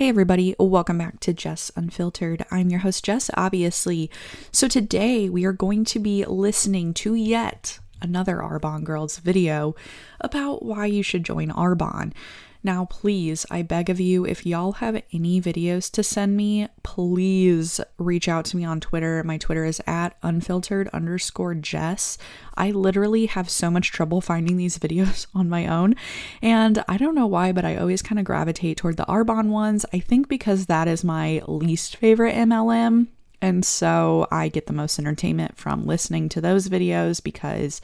Hey, everybody, welcome back to Jess Unfiltered. I'm your host, Jess, obviously. So, today we are going to be listening to yet another Arbonne Girls video about why you should join Arbonne. Now, please, I beg of you, if y'all have any videos to send me, please reach out to me on Twitter. My Twitter is at unfiltered underscore Jess. I literally have so much trouble finding these videos on my own. And I don't know why, but I always kind of gravitate toward the Arbonne ones. I think because that is my least favorite MLM. And so I get the most entertainment from listening to those videos because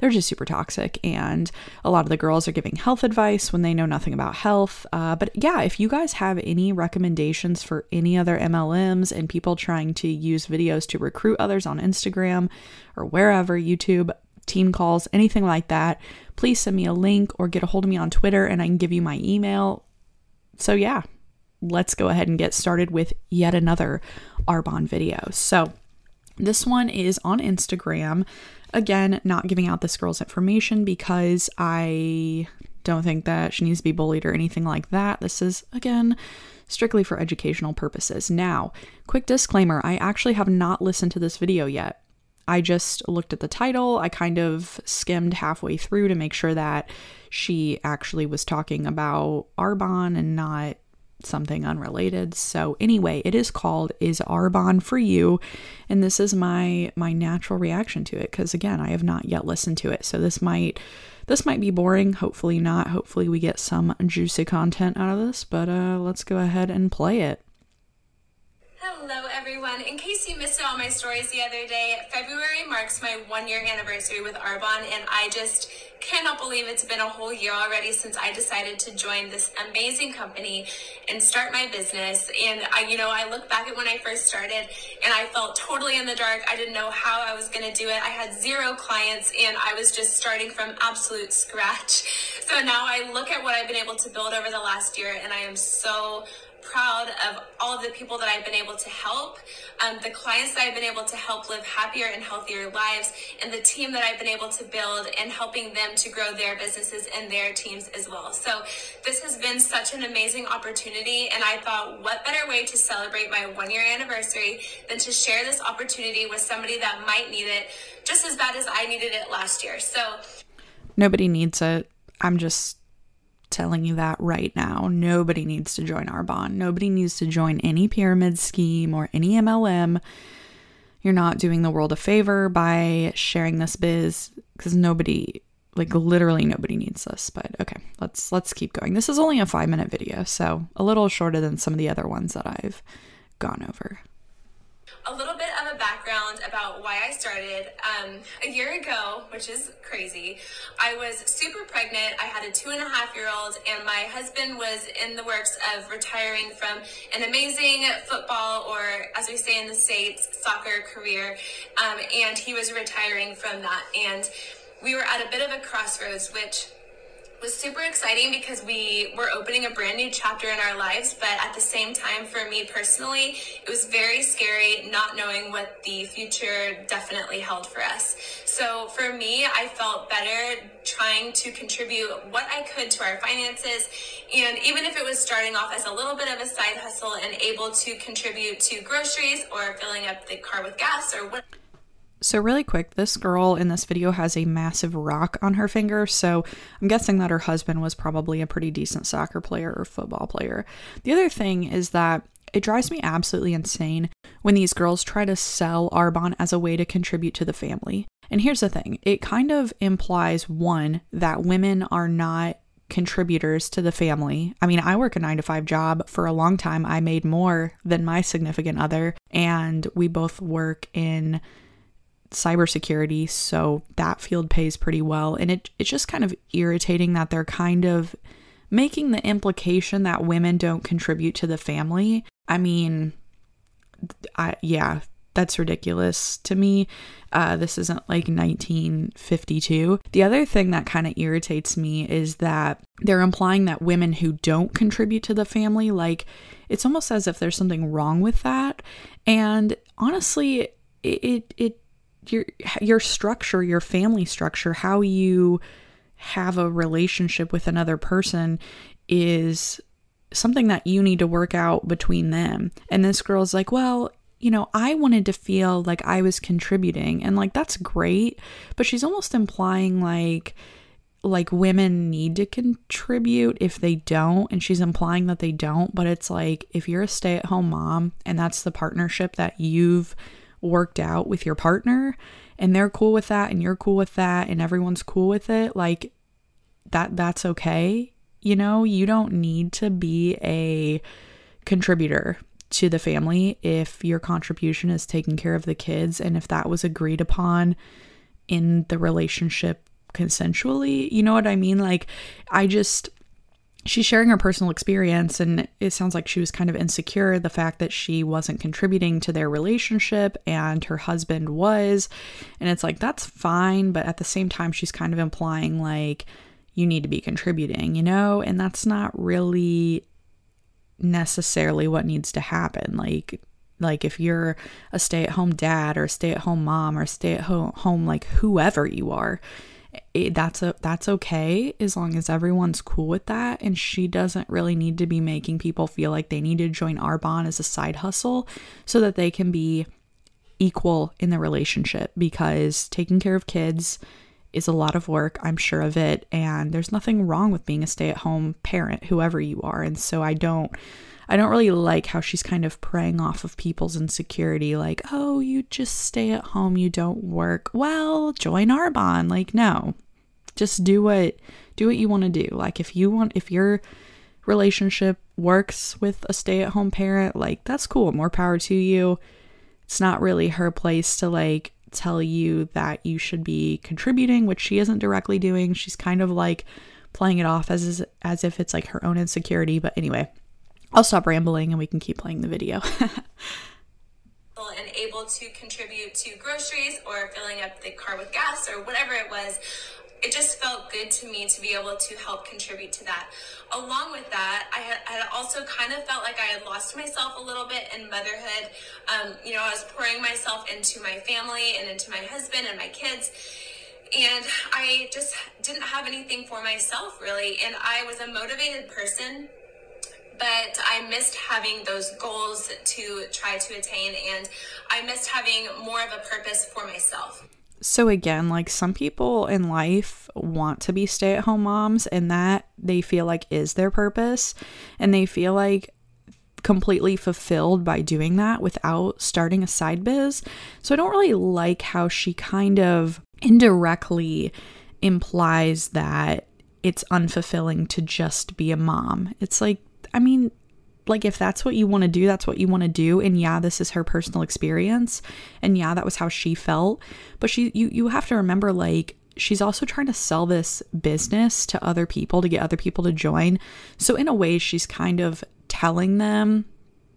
they're just super toxic. And a lot of the girls are giving health advice when they know nothing about health. Uh, but yeah, if you guys have any recommendations for any other MLMs and people trying to use videos to recruit others on Instagram or wherever, YouTube, team calls, anything like that, please send me a link or get a hold of me on Twitter and I can give you my email. So yeah, let's go ahead and get started with yet another Arbonne video. So this one is on Instagram. Again, not giving out this girl's information because I don't think that she needs to be bullied or anything like that. This is, again, strictly for educational purposes. Now, quick disclaimer I actually have not listened to this video yet. I just looked at the title. I kind of skimmed halfway through to make sure that she actually was talking about Arbonne and not something unrelated. So anyway, it is called Is Arbonne for You? And this is my my natural reaction to it cuz again, I have not yet listened to it. So this might this might be boring, hopefully not. Hopefully we get some juicy content out of this, but uh let's go ahead and play it. Hello, everyone. In case you missed all my stories the other day, February marks my one year anniversary with Arbonne, and I just cannot believe it's been a whole year already since I decided to join this amazing company and start my business. And I, you know, I look back at when I first started and I felt totally in the dark. I didn't know how I was going to do it. I had zero clients and I was just starting from absolute scratch. So now I look at what I've been able to build over the last year and I am so proud of all of the people that I've been able to help, um, the clients that I've been able to help live happier and healthier lives, and the team that I've been able to build and helping them to grow their businesses and their teams as well. So this has been such an amazing opportunity, and I thought, what better way to celebrate my one year anniversary than to share this opportunity with somebody that might need it just as bad as I needed it last year. So nobody needs it. I'm just telling you that right now. Nobody needs to join Arbonne. Nobody needs to join any pyramid scheme or any MLM. You're not doing the world a favor by sharing this biz because nobody like literally nobody needs this but okay let's let's keep going this is only a five minute video so a little shorter than some of the other ones that i've gone over a little bit of a background about why I started. Um, a year ago, which is crazy, I was super pregnant. I had a two and a half year old, and my husband was in the works of retiring from an amazing football, or as we say in the States, soccer career. Um, and he was retiring from that. And we were at a bit of a crossroads, which was super exciting because we were opening a brand new chapter in our lives, but at the same time, for me personally, it was very scary not knowing what the future definitely held for us. So for me, I felt better trying to contribute what I could to our finances. And even if it was starting off as a little bit of a side hustle and able to contribute to groceries or filling up the car with gas or what. So, really quick, this girl in this video has a massive rock on her finger. So, I'm guessing that her husband was probably a pretty decent soccer player or football player. The other thing is that it drives me absolutely insane when these girls try to sell Arbonne as a way to contribute to the family. And here's the thing it kind of implies one, that women are not contributors to the family. I mean, I work a nine to five job. For a long time, I made more than my significant other, and we both work in cybersecurity, so that field pays pretty well. And it, it's just kind of irritating that they're kind of making the implication that women don't contribute to the family. I mean, I, yeah, that's ridiculous to me. Uh, this isn't like 1952. The other thing that kind of irritates me is that they're implying that women who don't contribute to the family, like, it's almost as if there's something wrong with that. And honestly, it, it, it your your structure, your family structure, how you have a relationship with another person is something that you need to work out between them. And this girl's like, well, you know, I wanted to feel like I was contributing and like that's great, but she's almost implying like like women need to contribute if they don't and she's implying that they don't, but it's like if you're a stay-at-home mom and that's the partnership that you've worked out with your partner and they're cool with that and you're cool with that and everyone's cool with it, like that that's okay. You know, you don't need to be a contributor to the family if your contribution is taking care of the kids and if that was agreed upon in the relationship consensually. You know what I mean? Like, I just, she's sharing her personal experience, and it sounds like she was kind of insecure the fact that she wasn't contributing to their relationship and her husband was. And it's like, that's fine. But at the same time, she's kind of implying, like, you need to be contributing, you know? And that's not really necessarily what needs to happen. Like, like if you're a stay-at-home dad or stay-at-home mom or stay-at-home home like whoever you are, it, that's a that's okay as long as everyone's cool with that and she doesn't really need to be making people feel like they need to join Arbonne as a side hustle so that they can be equal in the relationship because taking care of kids is a lot of work, I'm sure of it, and there's nothing wrong with being a stay-at-home parent whoever you are. And so I don't I don't really like how she's kind of preying off of people's insecurity like, "Oh, you just stay at home, you don't work." Well, join Arbonne. Like, no. Just do what do what you want to do. Like if you want if your relationship works with a stay-at-home parent, like that's cool. More power to you. It's not really her place to like tell you that you should be contributing, which she isn't directly doing. She's kind of like playing it off as as if it's like her own insecurity. But anyway, I'll stop rambling and we can keep playing the video. and able to contribute to groceries or filling up the car with gas or whatever it was it just felt good to me to be able to help contribute to that. Along with that, I had, also kind of felt like I had lost myself a little bit in motherhood. Um, you know, I was pouring myself into my family and into my husband and my kids. And I just didn't have anything for myself really. And I was a motivated person but I missed having those goals to try to attain, and I missed having more of a purpose for myself. So, again, like some people in life want to be stay at home moms, and that they feel like is their purpose, and they feel like completely fulfilled by doing that without starting a side biz. So, I don't really like how she kind of indirectly implies that it's unfulfilling to just be a mom. It's like, I mean, like if that's what you want to do that's what you want to do and yeah this is her personal experience and yeah that was how she felt but she you you have to remember like she's also trying to sell this business to other people to get other people to join so in a way she's kind of telling them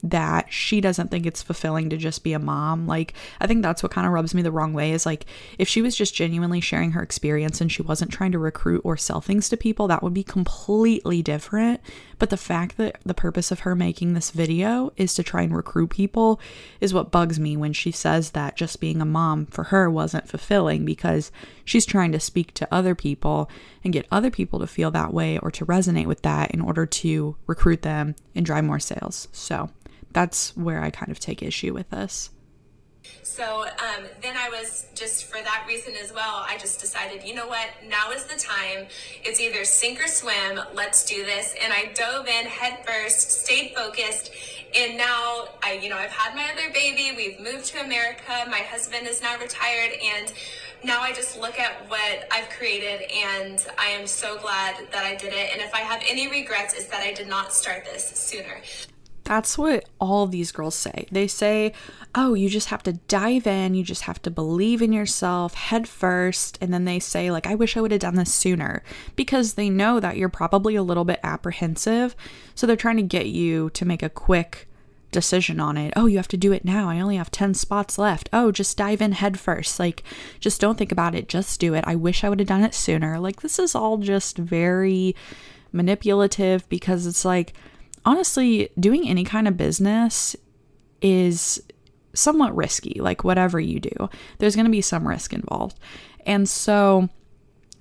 that she doesn't think it's fulfilling to just be a mom. Like, I think that's what kind of rubs me the wrong way is like, if she was just genuinely sharing her experience and she wasn't trying to recruit or sell things to people, that would be completely different. But the fact that the purpose of her making this video is to try and recruit people is what bugs me when she says that just being a mom for her wasn't fulfilling because she's trying to speak to other people and get other people to feel that way or to resonate with that in order to recruit them and drive more sales. So, that's where I kind of take issue with this. So um, then I was just for that reason as well. I just decided, you know what? Now is the time. It's either sink or swim. Let's do this. And I dove in head first, stayed focused, and now I, you know, I've had my other baby. We've moved to America. My husband is now retired, and now I just look at what I've created, and I am so glad that I did it. And if I have any regrets, it's that I did not start this sooner. That's what all these girls say. They say, oh, you just have to dive in, you just have to believe in yourself head first. And then they say, like, I wish I would have done this sooner because they know that you're probably a little bit apprehensive. So they're trying to get you to make a quick decision on it. Oh, you have to do it now. I only have 10 spots left. Oh, just dive in head first. Like, just don't think about it. Just do it. I wish I would have done it sooner. Like, this is all just very manipulative because it's like, honestly, doing any kind of business is somewhat risky, like whatever you do. There's going to be some risk involved. And so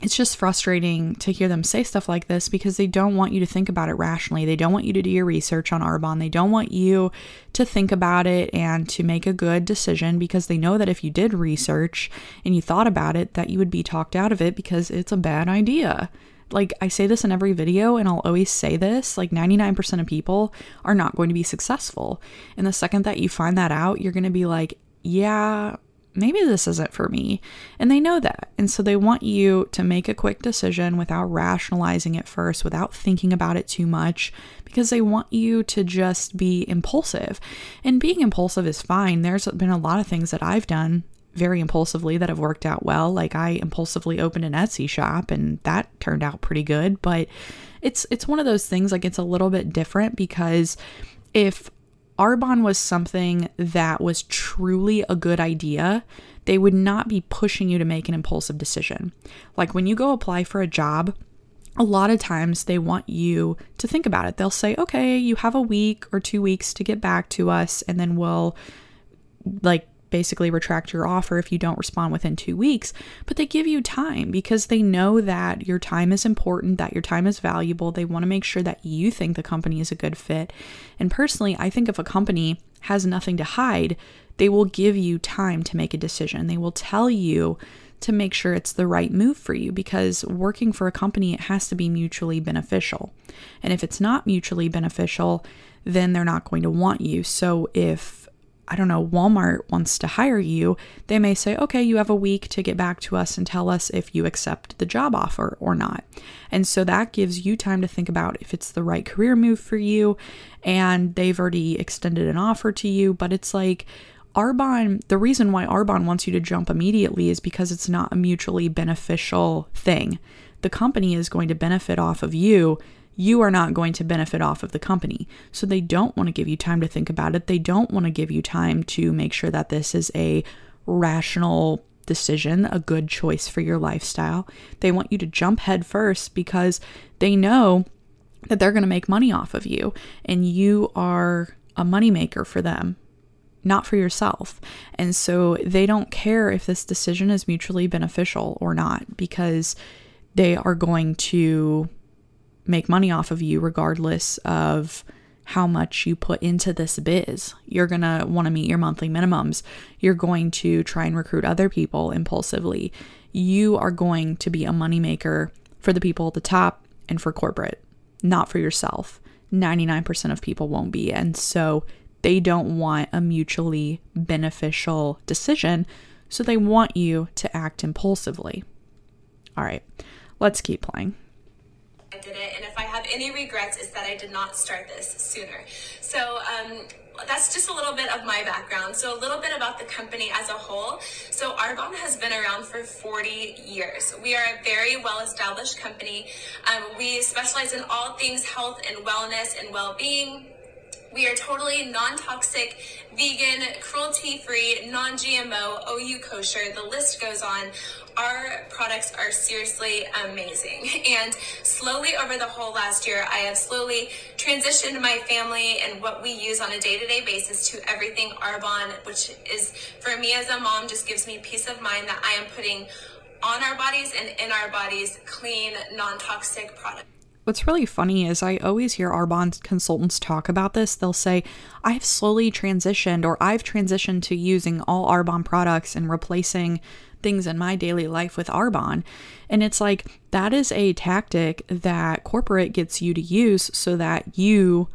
it's just frustrating to hear them say stuff like this because they don't want you to think about it rationally. They don't want you to do your research on Arbonne. They don't want you to think about it and to make a good decision because they know that if you did research and you thought about it, that you would be talked out of it because it's a bad idea. Like I say this in every video and I'll always say this, like 99% of people are not going to be successful. And the second that you find that out, you're going to be like, yeah, maybe this isn't for me. And they know that. And so they want you to make a quick decision without rationalizing it first, without thinking about it too much, because they want you to just be impulsive. And being impulsive is fine. There's been a lot of things that I've done very impulsively that have worked out well. Like I impulsively opened an Etsy shop and that turned out pretty good, but it's it's one of those things like it's a little bit different because if Arbonne was something that was truly a good idea, they would not be pushing you to make an impulsive decision. Like when you go apply for a job, a lot of times they want you to think about it. They'll say, okay, you have a week or two weeks to get back to us, and then we'll like basically retract your offer if you don't respond within two weeks. But they give you time because they know that your time is important, that your time is valuable. They want to make sure that you think the company is a good fit. And personally, I think if a company has nothing to hide, they will give you time to make a decision. They will tell you to make sure it's the right move for you because working for a company, it has to be mutually beneficial. And if it's not mutually beneficial, then they're not going to want you. So if I don't know, Walmart wants to hire you, they may say, okay, you have a week to get back to us and tell us if you accept the job offer or not. And so that gives you time to think about if it's the right career move for you. And they've already extended an offer to you, but it's like, Arbonne, the reason why Arbonne wants you to jump immediately is because it's not a mutually beneficial thing. The company is going to benefit off of you you are not going to benefit off of the company. So they don't want to give you time to think about it. They don't want to give you time to make sure that this is a rational decision, a good choice for your lifestyle. They want you to jump head first because they know that they're going to make money off of you and you are a moneymaker for them, not for yourself. And so they don't care if this decision is mutually beneficial or not because they are going to make money off of you regardless of how much you put into this biz. You're going to want to meet your monthly minimums. You're going to try and recruit other people impulsively. You are going to be a moneymaker for the people at the top and for corporate, not for yourself. 99% of people won't be. And so they don't want a mutually beneficial decision. So they want you to act impulsively. All right, let's keep playing. I did it, and if I have any regrets, it's that I did not start this sooner. So, um, that's just a little bit of my background. So, a little bit about the company as a whole. So, Arbonne has been around for 40 years. We are a very well established company. Um, we specialize in all things health and wellness and well being. We are totally non toxic, vegan, cruelty free, non GMO, OU kosher. The list goes on our products are seriously amazing. And slowly over the whole last year, I have slowly transitioned my family and what we use on a day to day basis to everything Arbonne, which is for me as a mom, just gives me peace of mind that I am putting on our bodies and in our bodies clean, non toxic products. What's really funny is I always hear Arbonne consultants talk about this. They'll say, I've slowly transitioned or I've transitioned to using all Arbonne products and replacing things in my daily life with Arbonne. And it's like that is a tactic that corporate gets you to use so that you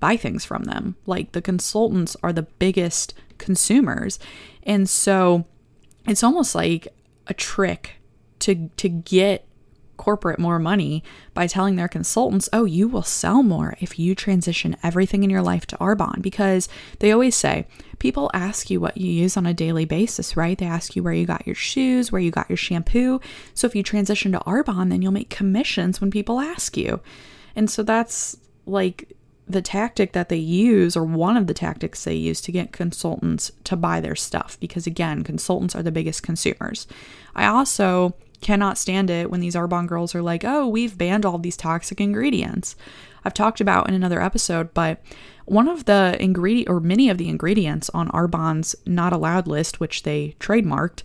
buy things from them. Like the consultants are the biggest consumers. And so it's almost like a trick to to get corporate more money by telling their consultants, oh, you will sell more if you transition everything in your life to Arbonne. Because they always say, people ask you what you use on a daily basis, right? They ask you where you got your shoes, where you got your shampoo. So if you transition to Arbonne, then you'll make commissions when people ask you. And so that's like the tactic that they use, or one of the tactics they use to get consultants to buy their stuff, because again, consultants are the biggest consumers. I also cannot stand it when these Arbonne girls are like, oh, we've banned all these toxic ingredients. I've talked about in another episode, but one of the ingredient or many of the ingredients on Arbonne's not allowed list, which they trademarked,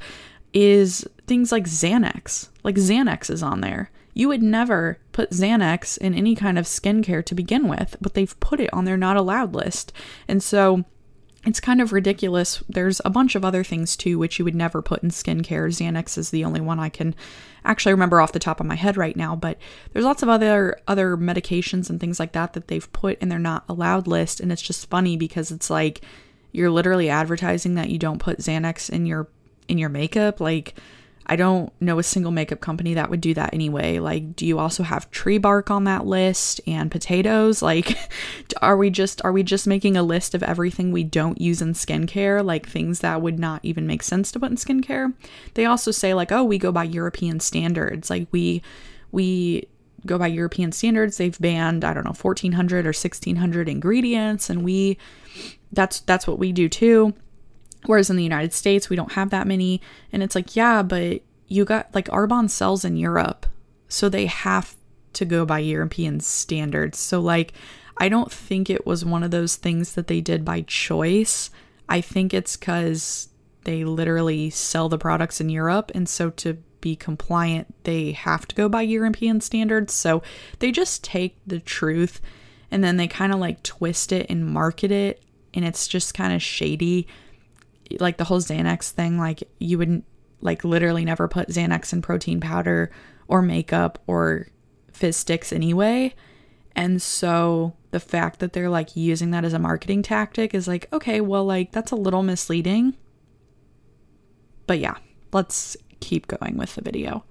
is things like Xanax. Like Xanax is on there. You would never put Xanax in any kind of skincare to begin with, but they've put it on their not allowed list. And so it's kind of ridiculous. There's a bunch of other things too, which you would never put in skincare. Xanax is the only one I can actually remember off the top of my head right now, but there's lots of other other medications and things like that that they've put in their not allowed list, and it's just funny because it's like you're literally advertising that you don't put Xanax in your in your makeup, like I don't know a single makeup company that would do that anyway. Like, do you also have tree bark on that list and potatoes? Like, are we just are we just making a list of everything we don't use in skincare, like things that would not even make sense to put in skincare? They also say like, oh, we go by European standards. Like we we go by European standards. They've banned I don't know 1400 or 1600 ingredients, and we that's that's what we do too. Whereas in the United States, we don't have that many. And it's like, yeah, but you got like Arbonne sells in Europe. So they have to go by European standards. So, like, I don't think it was one of those things that they did by choice. I think it's because they literally sell the products in Europe. And so to be compliant, they have to go by European standards. So they just take the truth and then they kind of like twist it and market it. And it's just kind of shady like the whole Xanax thing, like you wouldn't like literally never put Xanax in protein powder or makeup or fizz sticks anyway. And so the fact that they're like using that as a marketing tactic is like, okay, well, like that's a little misleading. But yeah, let's keep going with the video.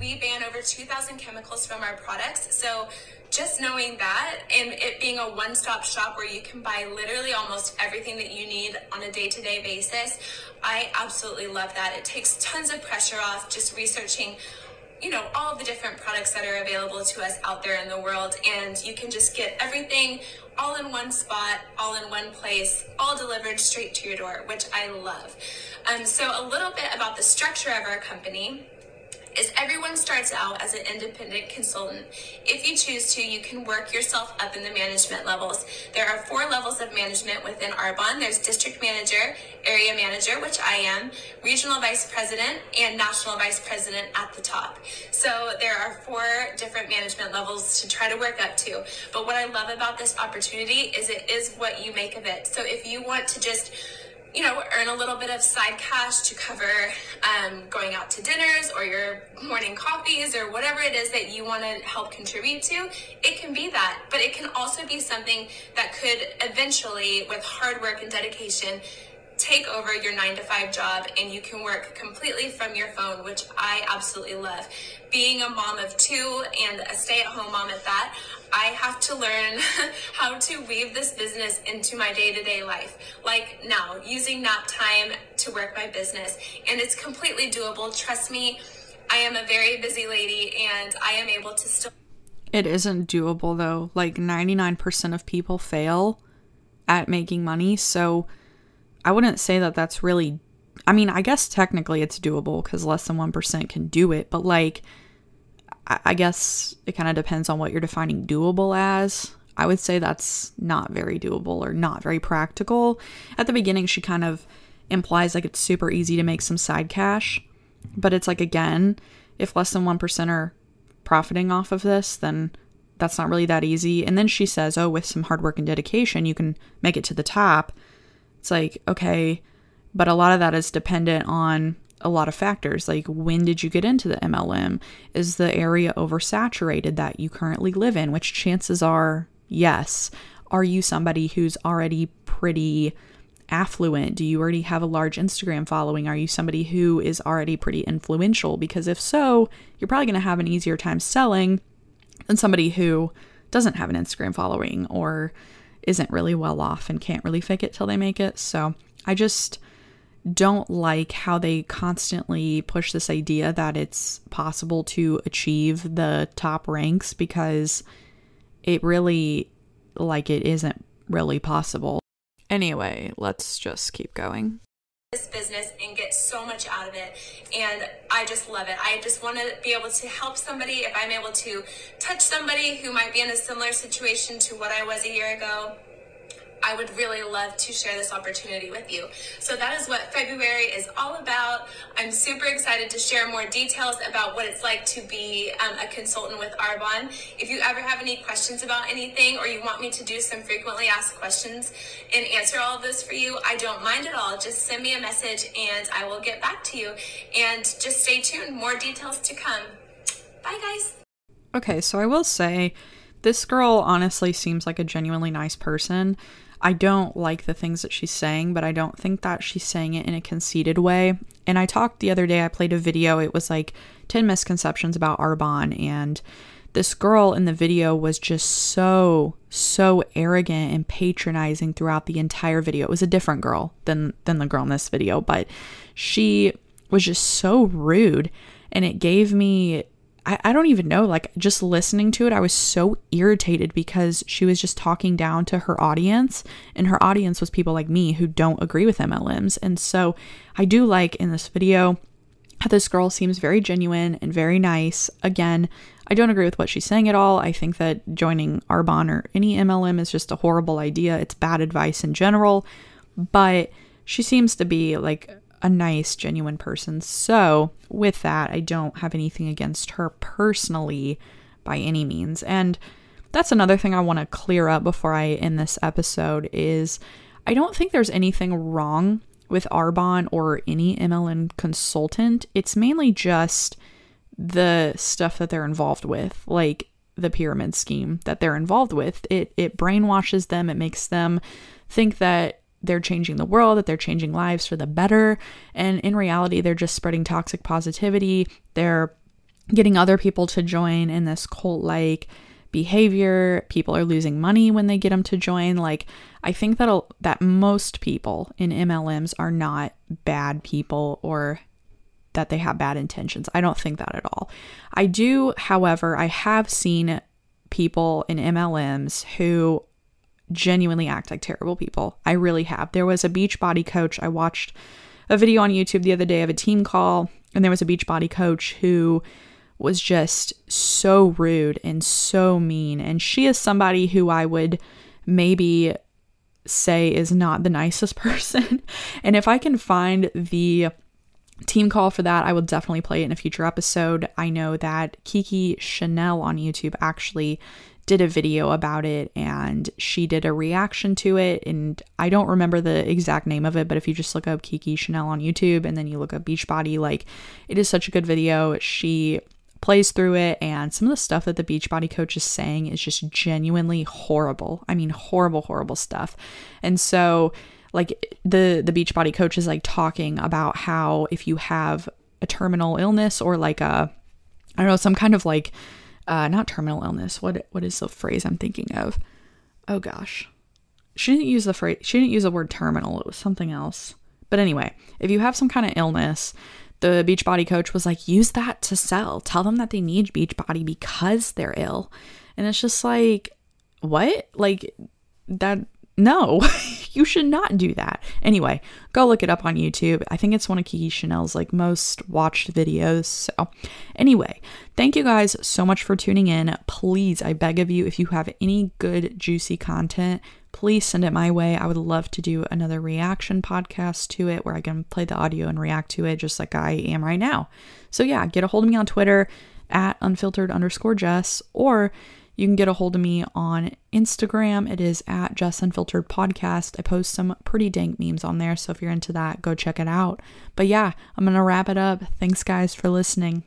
We ban over 2,000 chemicals from our products. So just knowing that and it being a one-stop shop where you can buy literally almost everything that you need on a day-to-day basis i absolutely love that. It takes tons of pressure off just researching you know all the different products that are available to us out there in the world and you can just get everything all in one spot all in one place all delivered straight to your door which i love. Um, so a little bit about the structure of our company is everyone starts out as an independent consultant. If you choose to, you can work yourself up in the management levels. There are four levels of management within Arbonne. There's district manager, area manager, which I am, regional vice president, and national vice president at the top. So there are four different management levels to try to work up to. But what I love about this opportunity is it is what you make of it. So if you want to just you know, earn a little bit of side cash to cover um, going out to dinners or your morning coffees or whatever it is that you want to help contribute to, it can be that. But it can also be something that could eventually, with hard work and dedication, take over your nine to five job and you can work completely from your phone, which I absolutely love. Being a mom of two and a stay at home mom at that, I have to learn how to weave this business into my day to day life. Like now, using nap time to work my business. And it's completely doable. Trust me, I am a very busy lady and I am able to still. It isn't doable though. Like 99% of people fail at making money. So I wouldn't say that that's really. I mean, I guess technically it's doable because less than 1% can do it. But like, I guess it kind of depends on what you're defining doable as. I would say that's not very doable or not very practical. At the beginning, she kind of implies like it's super easy to make some side cash, but it's like, again, if less than 1% are profiting off of this, then that's not really that easy. And then she says, oh, with some hard work and dedication, you can make it to the top. It's like, okay, but a lot of that is dependent on a lot of factors like when did you get into the MLM? Is the area oversaturated that you currently live in? Which chances are yes. Are you somebody who's already pretty affluent? Do you already have a large Instagram following? Are you somebody who is already pretty influential? Because if so, you're probably going to have an easier time selling than somebody who doesn't have an Instagram following or isn't really well off and can't really fake it till they make it. So I just don't like how they constantly push this idea that it's possible to achieve the top ranks because it really like it isn't really possible. Anyway, let's just keep going. This business and get so much out of it. And I just love it. I just want to be able to help somebody if I'm able to touch somebody who might be in a similar situation to what I was a year ago I would really love to share this opportunity with you. So that is what February is all about. I'm super excited to share more details about what it's like to be um, a consultant with Arbonne. If you ever have any questions about anything or you want me to do some frequently asked questions and answer all of those for you, I don't mind at all. Just send me a message and I will get back to you. And just stay tuned, more details to come. Bye, guys. Okay, so I will say this girl honestly seems like a genuinely nice person. I don't like the things that she's saying, but I don't think that she's saying it in a conceited way. And I talked the other day, I played a video, it was like 10 misconceptions about Arbonne, and this girl in the video was just so so arrogant and patronizing throughout the entire video. It was a different girl than than the girl in this video, but she was just so rude and it gave me I, I don't even know, like just listening to it, I was so irritated because she was just talking down to her audience, and her audience was people like me who don't agree with MLMs. And so I do like in this video how this girl seems very genuine and very nice. Again, I don't agree with what she's saying at all. I think that joining Arbonne or any MLM is just a horrible idea. It's bad advice in general, but she seems to be like a nice, genuine person. So, with that, I don't have anything against her personally by any means. And that's another thing I want to clear up before I end this episode is I don't think there's anything wrong with Arbonne or any MLM consultant. It's mainly just the stuff that they're involved with, like the pyramid scheme that they're involved with. It it brainwashes them, it makes them think that they're changing the world, that they're changing lives for the better. And in reality, they're just spreading toxic positivity. They're getting other people to join in this cult like behavior. People are losing money when they get them to join. Like, I think that that most people in MLMs are not bad people or that they have bad intentions. I don't think that at all. I do, however, I have seen people in MLMs who genuinely act like terrible people. I really have. There was a Beachbody coach. I watched a video on YouTube the other day of a team call, and there was a Beachbody coach who was just so rude and so mean. And she is somebody who I would maybe say is not the nicest person. and if I can find the team call for that, I will definitely play it in a future episode. I know that Kiki Chanel on YouTube actually did a video about it and she did a reaction to it. And I don't remember the exact name of it, but if you just look up Kiki Chanel on YouTube and then you look up Beachbody, like it is such a good video. She plays through it and some of the stuff that the Beachbody coach is saying is just genuinely horrible. I mean, horrible, horrible stuff. And so like the the Beachbody coach is like talking about how if you have a terminal illness or like a I don't know, some kind of like uh, not terminal illness. What what is the phrase I'm thinking of? Oh gosh, she didn't use the phrase. She didn't use the word terminal. It was something else. But anyway, if you have some kind of illness, the Beachbody coach was like, use that to sell. Tell them that they need Beachbody because they're ill. And it's just like, what? Like that no, you should not do that. Anyway, go look it up on YouTube. I think it's one of Kiki Chanel's like most watched videos. So, anyway, thank you guys so much for tuning in. Please, I beg of you, if you have any good juicy content, please send it my way. I would love to do another reaction podcast to it where I can play the audio and react to it just like I am right now. So, yeah, get a hold of me on Twitter at unfiltered underscore Jess or you can get a hold of me on Instagram. It is at Jess Unfiltered Podcast. I post some pretty dank memes on there. So if you're into that, go check it out. But yeah, I'm going to wrap it up. Thanks, guys, for listening.